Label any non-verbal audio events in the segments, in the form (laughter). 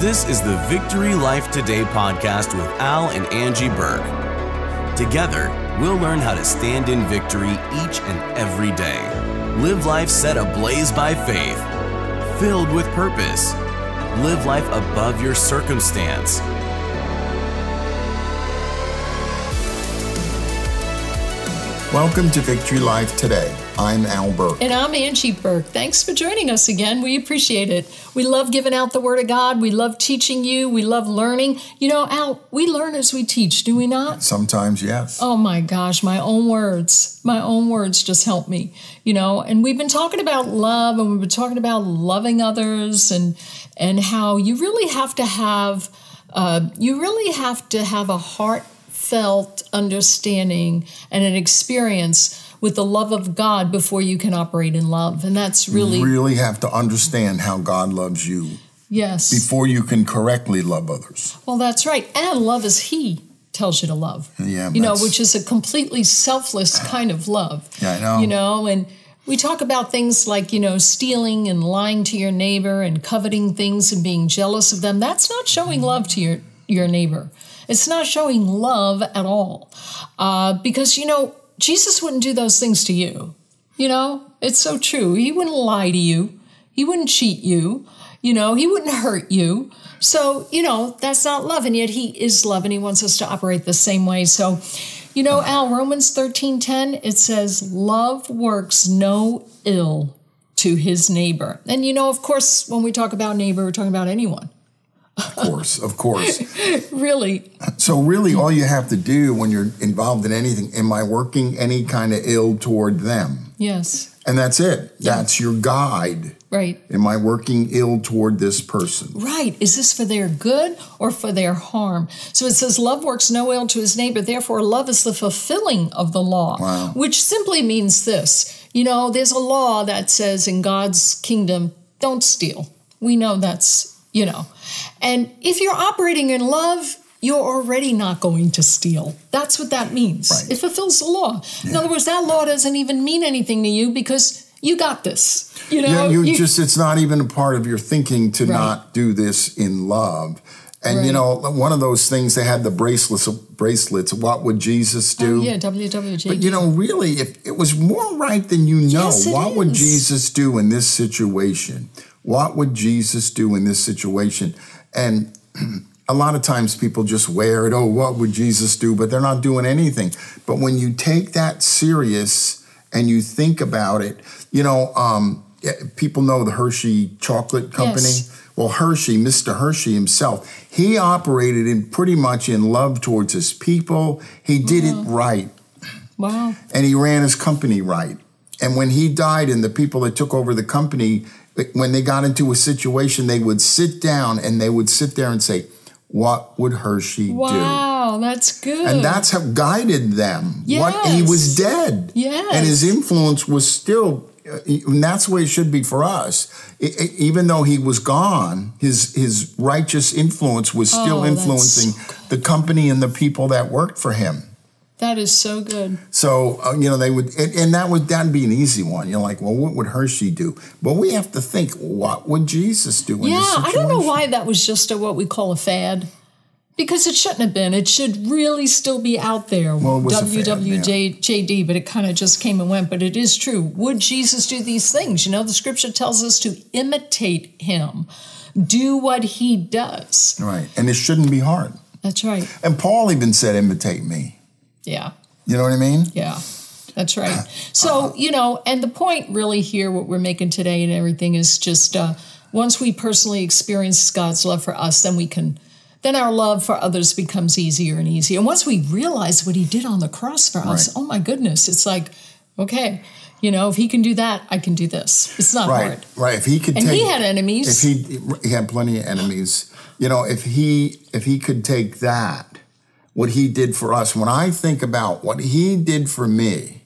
This is the Victory Life Today podcast with Al and Angie Buhrke. Together, we'll learn how to stand in victory each and every day. Live life set ablaze by faith, filled with purpose. Live life above your circumstance. Welcome to Victory Life Today. I'm Al Buhrke. And I'm Angie Buhrke. Thanks for joining us again. We appreciate it. We love giving out the Word of God. We love teaching you. We love learning. You know, Al, we learn as we teach, do we not? Sometimes, yes. Oh my gosh, my own words, my own words just help me, you know. And we've been talking about love and we've been talking about loving others and and how you really have to have uh, you really have to have a heart felt understanding and an experience with the love of God before you can operate in love. And that's really You really have to understand how God loves you yes. before you can correctly love others. Well, that's right. And love as he tells you to love. Yeah, You know, which is a completely selfless kind of love. Yeah, I know. You know, and we talk about things like, you know, stealing and lying to your neighbor and coveting things and being jealous of them. That's not showing love to your your neighbor. It's not showing love at all. Uh, because, you know, Jesus wouldn't do those things to you. You know, it's so true. He wouldn't lie to you, he wouldn't cheat you, you know, he wouldn't hurt you. So, you know, that's not love. And yet he is love and he wants us to operate the same way. So, you know, Al, Romans 13 10, it says, Love works no ill to his neighbor. And, you know, of course, when we talk about neighbor, we're talking about anyone. Of course, of course. (laughs) Really, So, really, all you have to do when you're involved in anything, am I working any kind of ill toward them? yes, And that's it. That's your guide. right. Am I working ill toward this person? Right. Is this for their good or for their harm? So it says, Love works no ill to his neighbor. Therefore, love is the fulfilling of the law, Wow. which simply means this. You know, there's a law that says in God's kingdom, don't steal. We know that's, you know. And if you're operating in love, you're already not going to steal. That's what that means. Right. It fulfills the law. In other words, that law doesn't even mean anything to you because you got this. You know, Yeah, you, You- just, it's not even a part of your thinking to Right. not do this in love. And you know, one of those things they had the bracelets. Bracelets. What would Jesus do? Oh, yeah, WWJD. But you know, really, if it was more right than you know, Yes, what would. Jesus do in this situation? What would Jesus do in this situation? And (clears throat) a lot of times people just wear it, oh, what would Jesus do? But they're not doing anything. But when you take that serious and you think about it, you know, um, people know the Hershey Chocolate Company. Yes. Well, Hershey, Mr. Hershey himself, he operated in pretty much in love towards his people. He did it right wow. and he ran his company right. And when he died, and the people that took over the company, when they got into a situation, they would sit down and they would sit there and say, What would Hershey do? Wow, that's good. And that's how guided them. What he was dead. Yes. And his influence was still uh, and that's the way it should be for us. I- I- even though he was gone, his his righteous influence was still Oh, influencing so the company and the people that worked for him. That is so good. So uh, you know they would, and, and that would that'd be an easy one. You're like, well, what would Hershey do? But we have to think, what would Jesus do in Yeah, I don't know why that was just a, what we call a fad. Because it shouldn't have been. It should really still be out there. Well, it was a fad, WWJD, but it kind of just came and went. But it is true. Would Jesus do these things? You know, the scripture tells us to imitate him, do what he does. Right, and it shouldn't be hard. That's right. And Paul even said, "Imitate me." Yeah. You know what I mean? Yeah, that's right. (clears throat) So, you know, and the point really here, what we're making today and everything is just uh, once we personally experience God's love for us, then we can, then our love for others becomes easier and easier. And once we realize what He did on the cross for us, Right. oh my goodness, it's like, okay, you know, if He can do that, I can do this. It's not Right, hard. right. If he could And take, He had enemies. if he he had plenty of enemies. You know, if he if he could take that, what he did for us. When I think about what he did for me,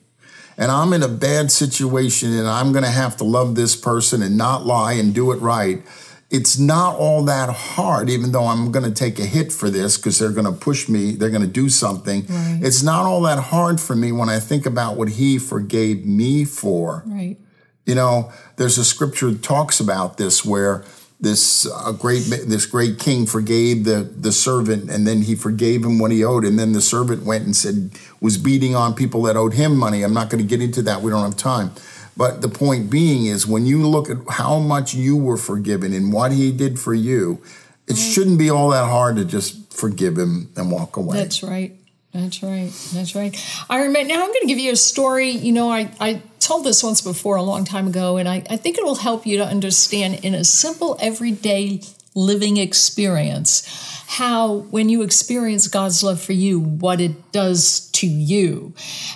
and I'm in a bad situation, and I'm going to have to love this person and not lie and do it right. It's not all that hard, even though I'm going to take a hit for this because they're going to push me, they're going to do something. Right. It's not all that hard for me when I think about what he forgave me for. right. You know, there's a scripture that talks about this where this uh, great this great king forgave the the servant and then he forgave him what he owed. And then the servant went and said was beating on people that owed him money. I'm not going to get into that. We don't have time. But the point being is when you look at how much you were forgiven and what he did for you it shouldn't be all that hard to just forgive him and walk away. That's right. That's right. That's right. I remember. Now I'm going to give you a story. You know, I, I told this once before a long time ago, and I, I think it will help you to understand in a simple, everyday living experience how, when you experience God's love for you, what it does to you.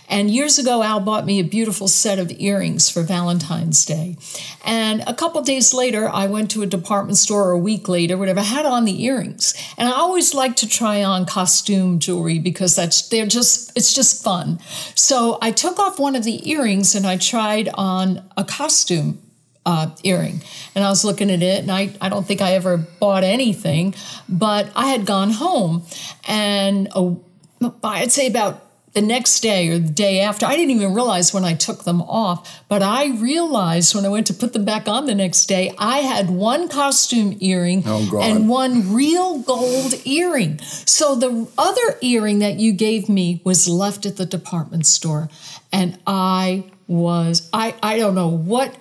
And years ago, Al bought me a beautiful set of earrings for Valentine's Day. And a couple days later, I went to a department store, or a week later, whatever, had on the earrings. And I always like to try on costume jewelry because that's they're just it's just fun. So I took off one of the earrings and I tried on a costume uh, earring. And I was looking at it, and I, I don't think I ever bought anything, but I had gone home, and a, I'd say about the next day or the day after, I didn't even realize when I took them off, but I realized when I went to put them back on the next day, I had one costume earring Oh, and one real gold earring. So the other earring that you gave me was left at the department store, and I was, I, I don't know what.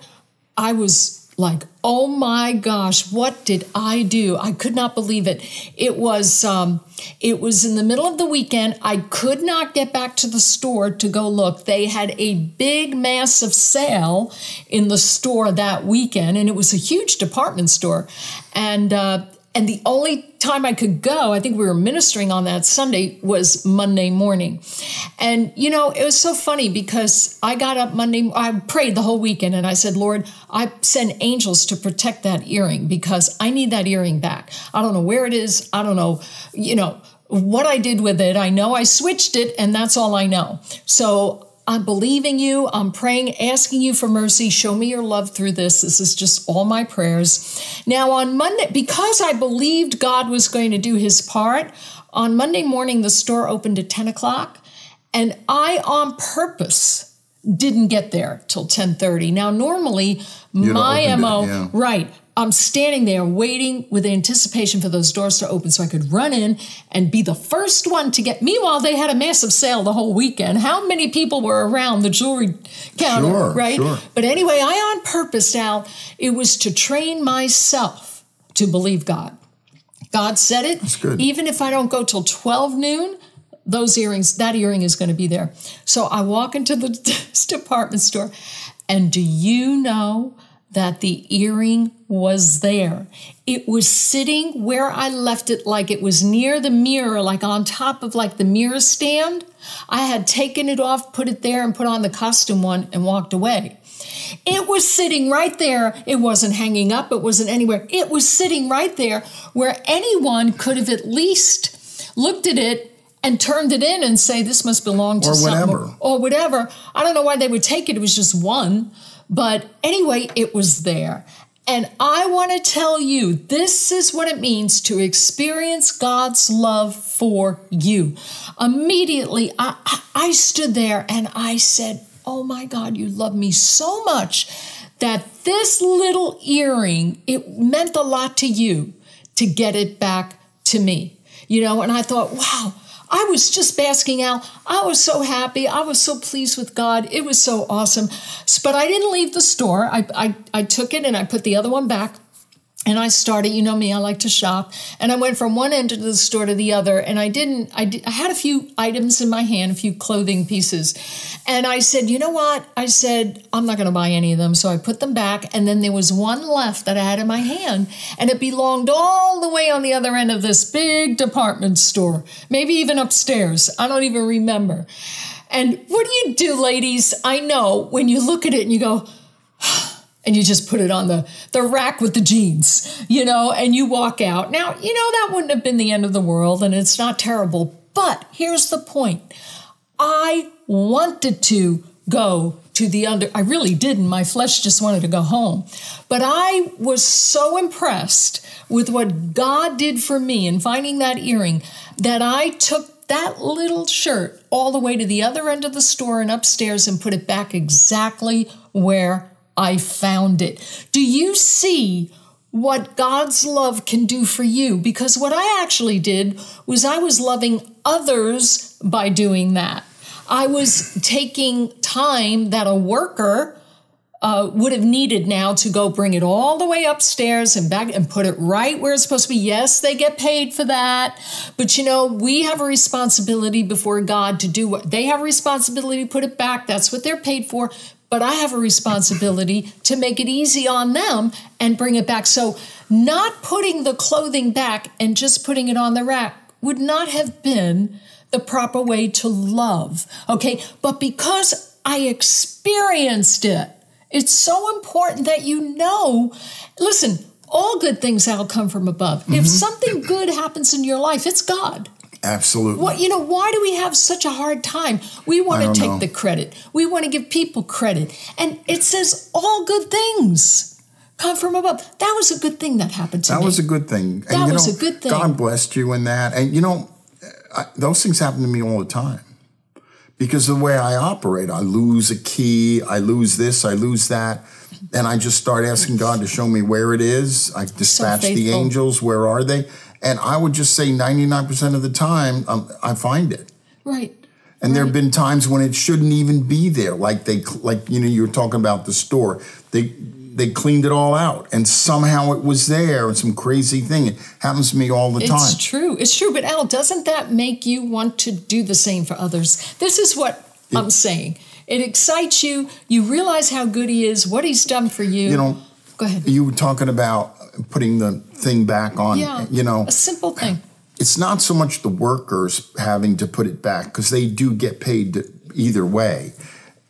I was like, oh my gosh, what did I do? I could not believe it. It was um, it was in the middle of the weekend. I could not get back to the store to go look. They had a big massive sale in the store that weekend, and it was a huge department store. And uh, and the only time I could go, I think we were ministering on that Sunday, was Monday morning. And, you know, it was so funny because I got up Monday, I prayed the whole weekend and I said, Lord, I send angels to protect that earring because I need that earring back. I don't know where it is. I don't know, you know, what I did with it. I know I switched it and that's all I know. So I'm believing you. I'm praying, asking you for mercy. Show me your love through this. This is just all my prayers. Now, on Monday, because I believed God was going to do his part, on Monday morning, the store opened at 10 o'clock, and I, on purpose, didn't get there till 10:30. Now normally You'd my opened it, MO yeah. right I'm standing there waiting with anticipation for those doors to open so I could run in and be the first one to get. Meanwhile, they had a massive sale the whole weekend. How many people were around the jewelry counter, Sure, right? sure. But anyway, I on purpose, Al, it was to train myself to believe God. God said it. That's good. Even if I don't go till 12 noon, those earrings, that earring is going to be there. So I walk into the (laughs) department store, and do you know that the earring was there? It was sitting where I left it, like it was near the mirror, like on top of like the mirror stand. I had taken it off, put it there, and put on the costume one and walked away. It was sitting right there. It wasn't hanging up, it wasn't anywhere. It was sitting right there where anyone could have at least looked at it and turned it in and say, This must belong to Or whatever. Or whatever. I don't know why they would take it. It was just one. But anyway, it was there. And I want to tell you, this is what it means to experience God's love for you. Immediately, I, I- stood there and I said, Oh my God, you love me so much that this little earring, it meant a lot to you to get it back to me. You know, and I thought, wow, I was just basking out. I was so happy. I was so pleased with God. It was so awesome. But I didn't leave the store. I, I, I took it and I put the other one back. And I started, you know me, I like to shop. And I went from one end of the store to the other. And I didn't, I, did, I had a few items in my hand, a few clothing pieces. And I said, you know what? I said, I'm not going to buy any of them. So I put them back. And then there was one left that I had in my hand. And it belonged all the way on the other end of this big department store, maybe even upstairs. I don't even remember. And what do you do, ladies? I know when you look at it and you go, and you just put it on the, the rack with the jeans, you know, and you walk out. Now, you know, that wouldn't have been the end of the world and it's not terrible. But here's the point I wanted to go to the under, I really didn't. My flesh just wanted to go home. But I was so impressed with what God did for me in finding that earring that I took that little shirt all the way to the other end of the store and upstairs and put it back exactly where I found it. Do you see what God's love can do for you. Because what I actually did was I was loving others by doing that. I was taking time that a worker uh, would have needed now to go bring it all the way upstairs and back and put it right where it's supposed to be. Yes, they get paid for that, but you know, we have a responsibility before God to do what they have a responsibility to put it back. That's what they're paid for. But I have a responsibility to make it easy on them and bring it back. So, not putting the clothing back and just putting it on the rack would not have been the proper way to love. Okay. But because I experienced it, it's so important that you know. Listen, all good things out come from above. Mm-hmm. If something good happens in your life, it's God. Absolutely. What you know? Why do we have such a hard time? We want to take know. the credit. We want to give people credit, and it says all good things come from above. That was a good thing that happened to that me. That was a good thing. That and, was know, a good thing. God blessed you in that, and you know, I, those things happen to me all the time because the way I operate, I lose a key, I lose this, I lose that. And I just start asking God to show me where it is. I dispatch so the angels, where are they? And I would just say 99% of the time, um, I find it. Right. And right. there have been times when it shouldn't even be there. Like they, like, you know, you were talking about the store. They, they cleaned it all out and somehow it was there and some crazy thing it happens to me all the time it's true it's true but al doesn't that make you want to do the same for others this is what it, i'm saying it excites you you realize how good he is what he's done for you you know go ahead you were talking about putting the thing back on yeah, you know. a simple thing. It's not so much the workers having to put it back because they do get paid either way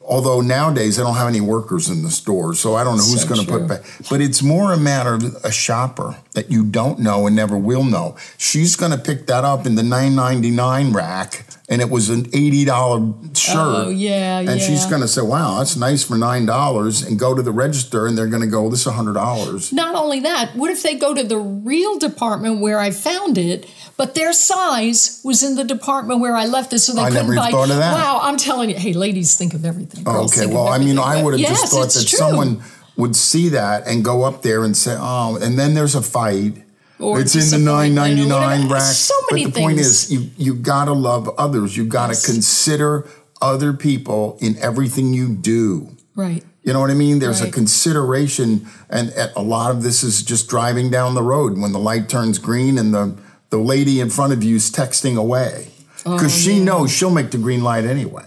although nowadays I don't have any workers in the store, so I don't know who's going to put back. But it's more a matter of a shopper that you don't know and never will know. She's going to pick that up in the nine ninety nine rack, and it was an eighty dollar shirt. Oh yeah, and yeah. she's going to say, "Wow, that's nice for nine dollars," and go to the register, and they're going to go, "This is hundred dollars." Not only that, what if they go to the real department where I found it? but their size was in the department where I left it, so they I couldn't never buy. Thought of that. Wow, I'm telling you, hey, ladies, think of everything. Oh, Girls okay, well, I mean, I would have yes, just thought that true. someone would see that and go up there and say, "Oh," and then there's a fight. Or it's in the nine ninety nine rack. So many but the things. point is, you you gotta love others. You gotta yes. consider other people in everything you do. Right. You know what I mean? There's right. a consideration, and a lot of this is just driving down the road when the light turns green and the the lady in front of you is texting away because oh, she yeah. knows she'll make the green light anyway.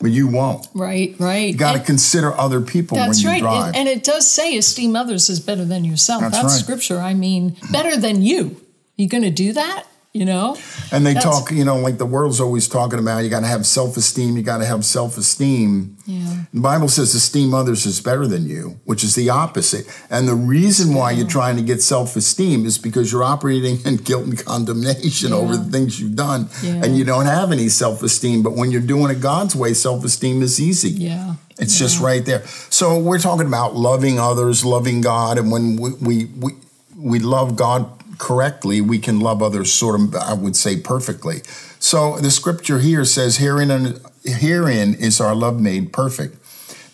But you won't. Right, right. You got to consider other people when you right. drive. And, and it does say esteem others is better than yourself. That's, That's right. scripture. I mean, better than you. You going to do that? You know? And they That's, talk you know like the world's always talking about you got to have self-esteem you got to have self-esteem. Yeah. the bible says esteem others is better than you which is the opposite. And the reason why you're trying to get self-esteem is because you're operating in guilt and condemnation yeah. over the things you've done yeah. and you don't have any self-esteem. But when you're doing it god's way self-esteem is easy. Yeah. It's just right there. So we're talking about loving others loving god and when we we, we, we love god correctly, we can love others sort of, I would say, perfectly. So the scripture here says, herein, herein is our love made perfect,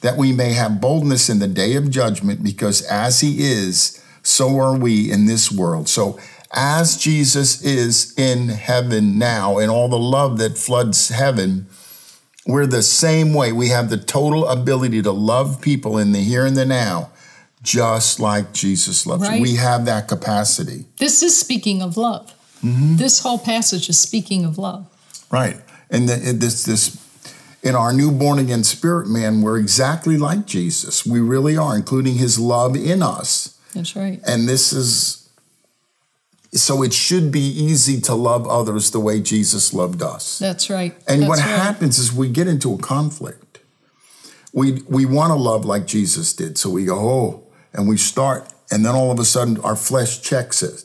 that we may have boldness in the day of judgment, because as he is, so are we in this world. So as Jesus is in heaven now, and all the love that floods heaven, we're the same way. We have the total ability to love people in the here and the now just like Jesus loves right. you. We have that capacity. This is speaking of love. Mm-hmm. This whole passage is speaking of love. Right. And the, this this in our new born again spirit man, we're exactly like Jesus. We really are, including his love in us. That's right. And this is so it should be easy to love others the way Jesus loved us. That's right. And That's what right. happens is we get into a conflict. We we want to love like Jesus did. So we go, oh, and we start, and then all of a sudden our flesh checks it.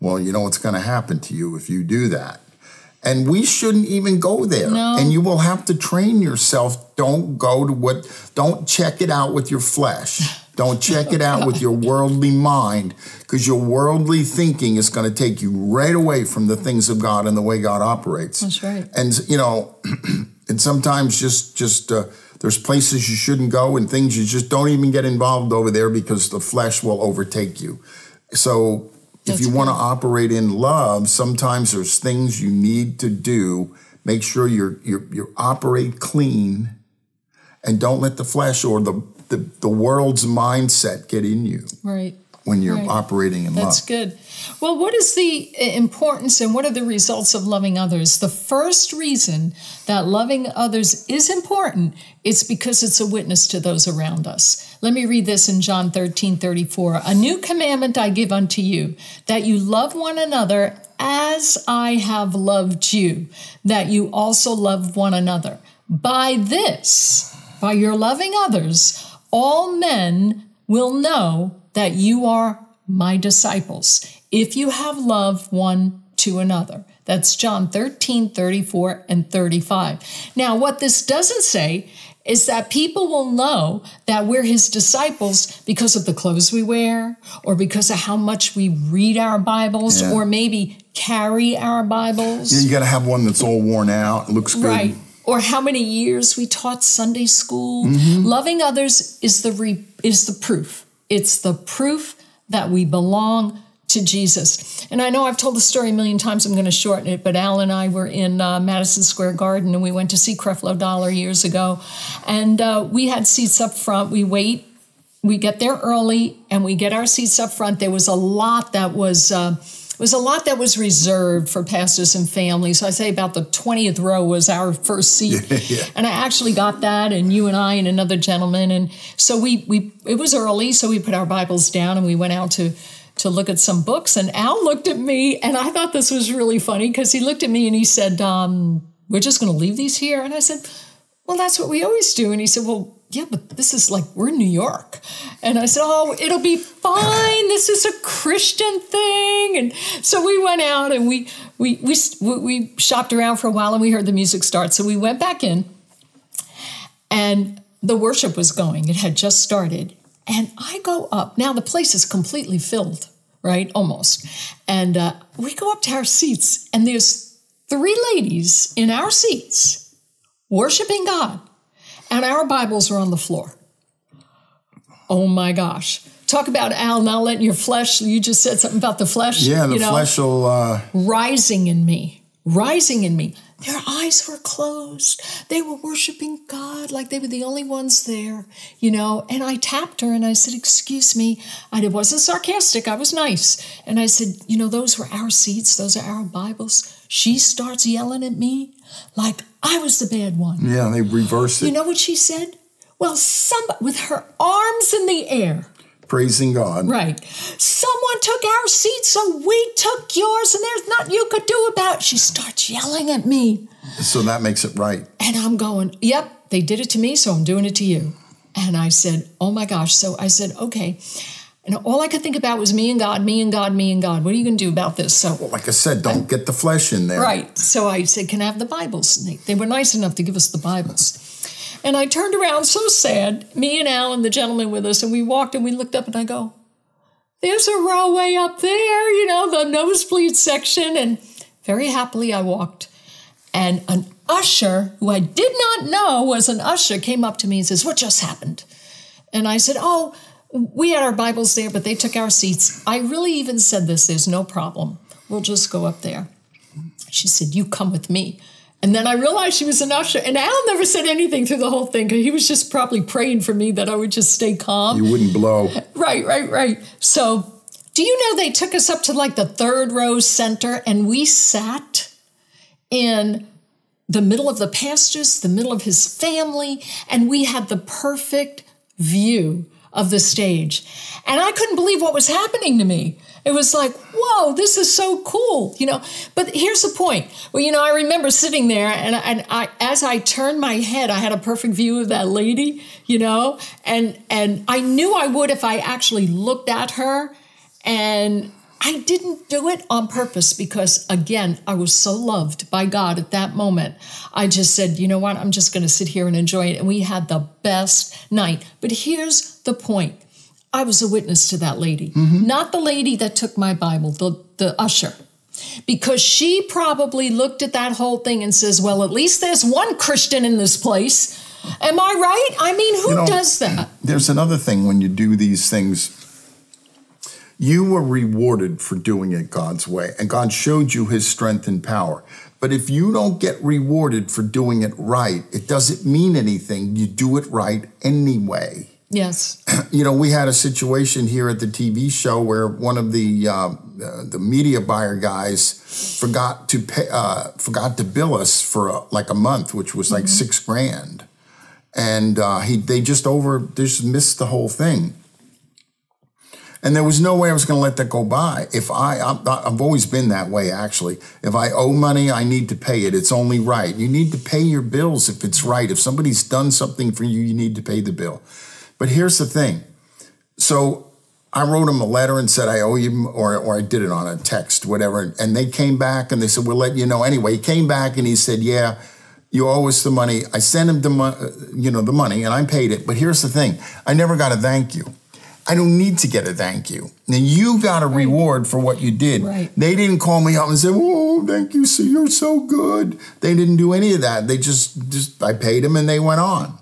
Well, you know what's going to happen to you if you do that. And we shouldn't even go there. No. And you will have to train yourself. Don't go to what, don't check it out with your flesh. (laughs) Don't check it out with your worldly mind because your worldly thinking is going to take you right away from the things of God and the way God operates. That's right. And, you know, (clears throat) and sometimes just, just, uh, There's places you shouldn't go and things you just don't even get involved over there because the flesh will overtake you. So if That's you want to operate in love, sometimes there's things you need to do. Make sure you're you you operate clean and don't let the flesh or the, the, the world's mindset get in you Right. When you're Right. operating in love. That's love. good. Well, what is the uh, importance and what are the results of loving others? The first reason that loving others is important is because it's a witness to those around us. Let me read this in John 13 34. A new commandment I give unto you, that you love one another as I have loved you, that you also love one another. By this, by your loving others, all men will know that you are my disciples if you have love one to another. That's John 13, 34, and 35. Now, what this doesn't say is that people will know that we're his disciples because of the clothes we wear, or because of how much we read our Bibles, Yeah. or maybe carry our Bibles. Yeah, You got to have one that's all worn out, looks good. Right. Or how many years we taught Sunday school. Mm-hmm. Loving others is the re- is the proof. It's the proof that we belong to Jesus. And I know I've told the story a million times. I'm going to shorten it. But Al and I were in uh, Madison Square Garden, and we went to see Creflo Dollar years ago, and uh, we had seats up front. We wait. We get there early, and we get our seats up front. There was a lot that was. Uh, was a lot that was reserved for pastors and families. So I say about the 20th row was our first seat. (laughs) Yeah. And I actually got that and you and I and another gentleman. And so we, we it was early, so we put our Bibles down and we went out to to look at some books. And Al looked at me and I thought this was really funny because he looked at me and he said, um, we're just gonna leave these here. And I said, well, that's what we always do. And he said, well, yeah, but this is like, we're in New York. And I said, oh, it'll be fine. This is a Christian thing. And so we went out and we, we, we, we shopped around for a while and we heard the music start. So we went back in and the worship was going. It had just started. And I go up. Now the place is completely filled, right? Almost. And uh, we go up to our seats, and there's three ladies in our seats worshiping God, and our Bibles are on the floor. Oh my gosh. Talk about Al not letting your flesh, you just said something about the flesh. Yeah, the you know? flesh will. Uh, rising in me, rising in me. Their eyes were closed. They were worshiping God like they were the only ones there, you know. And I tapped her and I said, Excuse me. I it wasn't sarcastic, I was nice. And I said, You know, those were our seats, those are our Bibles. She starts yelling at me like I was the bad one. yeah, they reverse it. You know what she said? Well, somebody with her arms in the air. praising God. Right. Someone took our seat, so we took yours, and there's nothing you could do about it. She starts yelling at me. So that makes it right. And I'm going, Yep, they did it to me, so I'm doing it to you. And I said, Oh my gosh. So I said, Okay. And all I could think about was me and God, me and God, me and God. What are you going to do about this? So, Like I said, don't get the flesh in there. right. So I said, Can I have the Bibles? And they, they were nice enough to give us the Bibles. And I turned around so sad, me and Al and the gentleman with us, and we walked and we looked up and I go, There's a row way up there, you know, the nosebleed section. And very happily I walked. And an usher, who I did not know was an usher, came up to me and says, What just happened? And I said, Oh, we had our Bibles there, but they took our seats. I really even said this there's no problem. We'll just go up there. She said, You come with me. And then I realized she was an usher. And Al never said anything through the whole thing because he was just probably praying for me that I would just stay calm. You wouldn't blow. (laughs) Right, right, right. So, do you know they took us up to like the third row center and we sat in the middle of the pastors, the middle of his family, and we had the perfect view of the stage. And I couldn't believe what was happening to me. It was like, whoa, this is so cool, you know. But here's the point. Well, you know, I remember sitting there, and, and I, as I turned my head, I had a perfect view of that lady, you know, and and I knew I would if I actually looked at her, and I didn't do it on purpose because, again, I was so loved by God at that moment. I just said, you know what, I'm just going to sit here and enjoy it. And we had the best night. But here's the point I was a witness to that lady, mm-hmm. not the lady that took my Bible, the, the usher. Because she probably looked at that whole thing and says, well, at least there's one Christian in this place. Am I right? I mean, who You know, does that? There's another thing when you do these things. You were rewarded for doing it God's way, and God showed you his strength and power. But if you don't get rewarded for doing it right, it doesn't mean anything. You do it right anyway. Yes. (clears throat) You know, we had a situation here at the TV show where one of the uh, uh, the media buyer guys forgot to pay, uh, forgot to bill us for uh, like a month, which was like six grand, and uh, he they just over they just missed the whole thing. And there was no way I was going to let that go by. If I, I'm, I've always been that way actually. If I owe money, I need to pay it. It's only right. You need to pay your bills if it's right. If somebody's done something for you, you need to pay the bill. But here's the thing. So I wrote him a letter and said I owe you, or or I did it on a text, whatever. And they came back and they said we'll let you know. Anyway, he came back and he said, yeah, you owe us the money. I sent him the money, uh, you know, the money, and I paid it. But here's the thing: I never got a thank you. I don't need to get a thank you. Now you got a reward for what you did. Right. They didn't call me up and say, "Oh, thank you, sir. You're so good." They didn't do any of that. They just just I paid them and they went on.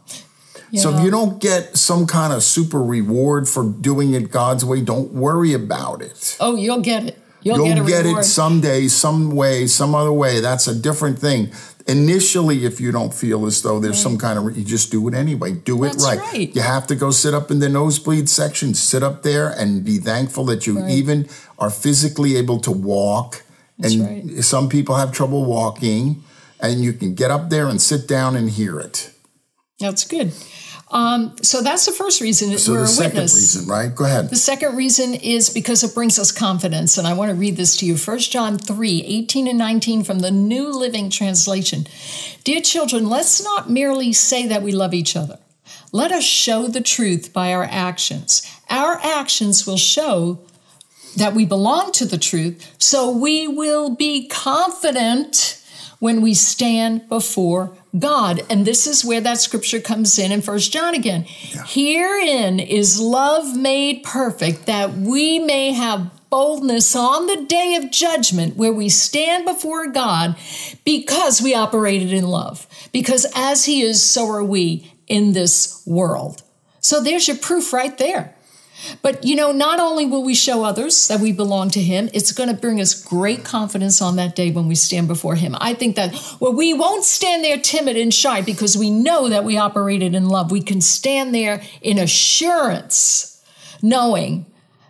So if you don't get some kind of super reward for doing it God's way, don't worry about it. Oh, you'll get it. You'll, You'll get get it someday, some way, some other way. That's a different thing. Initially, if you don't feel as though there's some kind of, you just do it anyway. Do it right. right. You have to go sit up in the nosebleed section, sit up there and be thankful that you Right. even are physically able to walk. That's and right. some people have trouble walking, and you can get up there and sit down and hear it. That's good. Um, so that's the first reason that So we're the a second witness. reason, right? Go ahead. The second reason is because it brings us confidence. And I want to read this to you 1 John 3 18 and 19 from the New Living Translation. Dear children, let's not merely say that we love each other. Let us show the truth by our actions. Our actions will show that we belong to the truth, so we will be confident when we stand before God. And this is where that scripture comes in in First John again. Herein is love made perfect, that we may have boldness on the day of judgment where we stand before God because we operated in love. Because as He is, so are we in this world. So there's your proof right there. But you know, not only will we show others that we belong to Him, it's going to bring us great confidence on that day when we stand before Him. I think that well, we won't stand there timid and shy because we know that we operated in love. We can stand there in assurance, knowing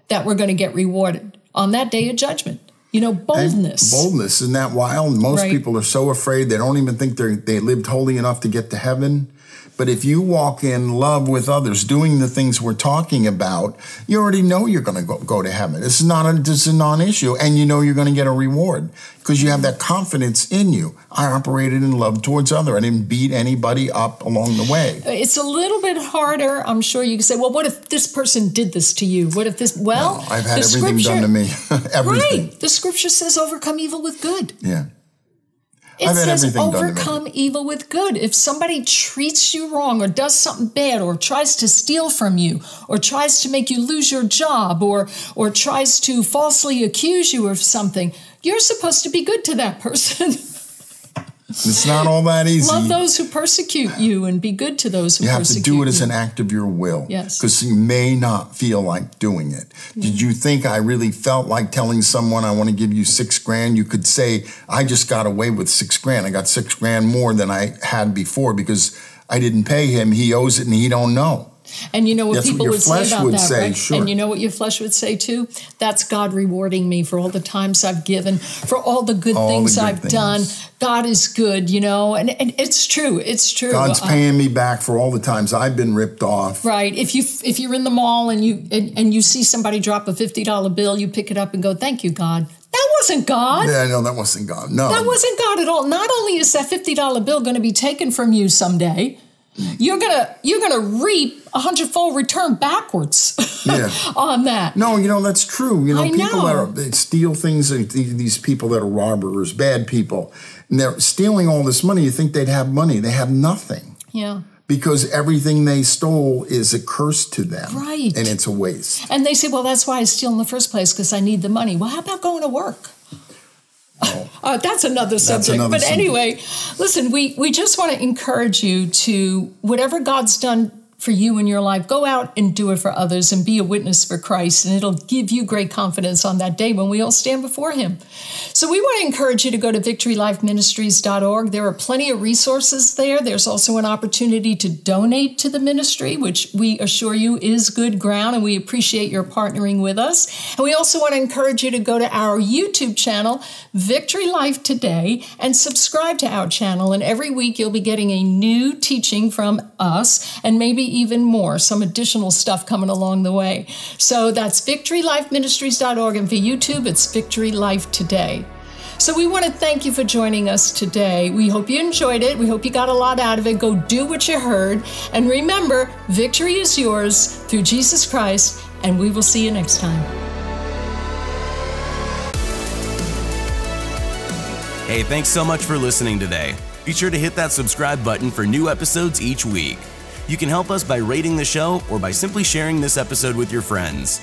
that we're going to get rewarded on that day of judgment. You know, boldness. Boldness, isn't that wild? Most Right. people are so afraid they don't even think they they lived holy enough to get to heaven. But if you walk in love with others, doing the things we're talking about, you already know you're going to go, go to heaven. This is not a, this is a non-issue, and you know you're going to get a reward because you have that confidence in you. I operated in love towards other. I didn't beat anybody up along the way. It's a little bit harder. I'm sure you can say, well, what if this person did this to you? What if this, well, I've had everything done to me. (laughs) everything. Right. The scripture says overcome evil with good. Yeah. It I've had says everything done to me. overcome evil with good. If somebody treats you wrong or does something bad or tries to steal from you or tries to make you lose your job or or tries to falsely accuse you of something, you're supposed to be good to that person. (laughs) It's not all that easy. Love those who persecute you and be good to those who persecute You You have to do it as an act of your will. Yes. Because you may not feel like doing it. Did you think I really felt like telling someone I want to give you six grand? You could say, I just got away with six grand. I got six grand more than I had before because I didn't pay him. He owes it and he don't know. And you know what That's what people your would say about would that, say, right? sure. And you know what your flesh would say too? That's God rewarding me for all the times I've given, for all the good All the things good I've things. done. God is good, you know, and, and it's true. It's true. God's Uh, paying me back for all the times I've been ripped off. Right. If you if you're in the mall and you and, and you see somebody drop a fifty dollar bill, you pick it up and go, "Thank you, God." That wasn't God. Yeah, no, that wasn't God. No. That wasn't God at all. Not only is that fifty dollar bill going to be taken from you someday, Mm. you're gonna you're gonna reap a hundredfold return backwards Yeah. (laughs) on that. No, you know that's true. You know, I people that are they steal things. and These people that are robbers, bad people, and they're stealing all this money. You think they'd have money? They have nothing Yeah. because everything they stole is a curse to them, Right. And it's a waste. And they say, well, that's why I steal in the first place because I need the money. Well, how about going to work? Oh. Uh, that's another subject. another but subject. anyway, listen, we, we just want to encourage you to whatever God's done for you in your life, go out and do it for others and be a witness for Christ. And it'll give you great confidence on that day when we all stand before Him. So we want to encourage you to go to victorylifeministries.org. There are plenty of resources there. There's also an opportunity to donate to the ministry, which we assure you is good ground, and we appreciate your partnering with us. And we also want to encourage you to go to our YouTube channel, Victory Life Today, and subscribe to our channel. And every week you'll be getting a new teaching from us and maybe even more, some additional stuff coming along the way. So that's victorylifeministries.org, and for YouTube, it's Victory Life Today. So we want to thank you for joining us today. We hope you enjoyed it. We hope you got a lot out of it. Go do what you heard. And remember, victory is yours through Jesus Christ, and we will see you next time. Hey, thanks so much for listening today. Be sure to hit that subscribe button for new episodes each week. You can help us by rating the show or by simply sharing this episode with your friends.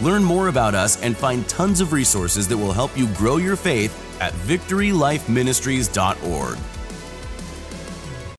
Learn more about us and find tons of resources that will help you grow your faith at victorylifeministries.org.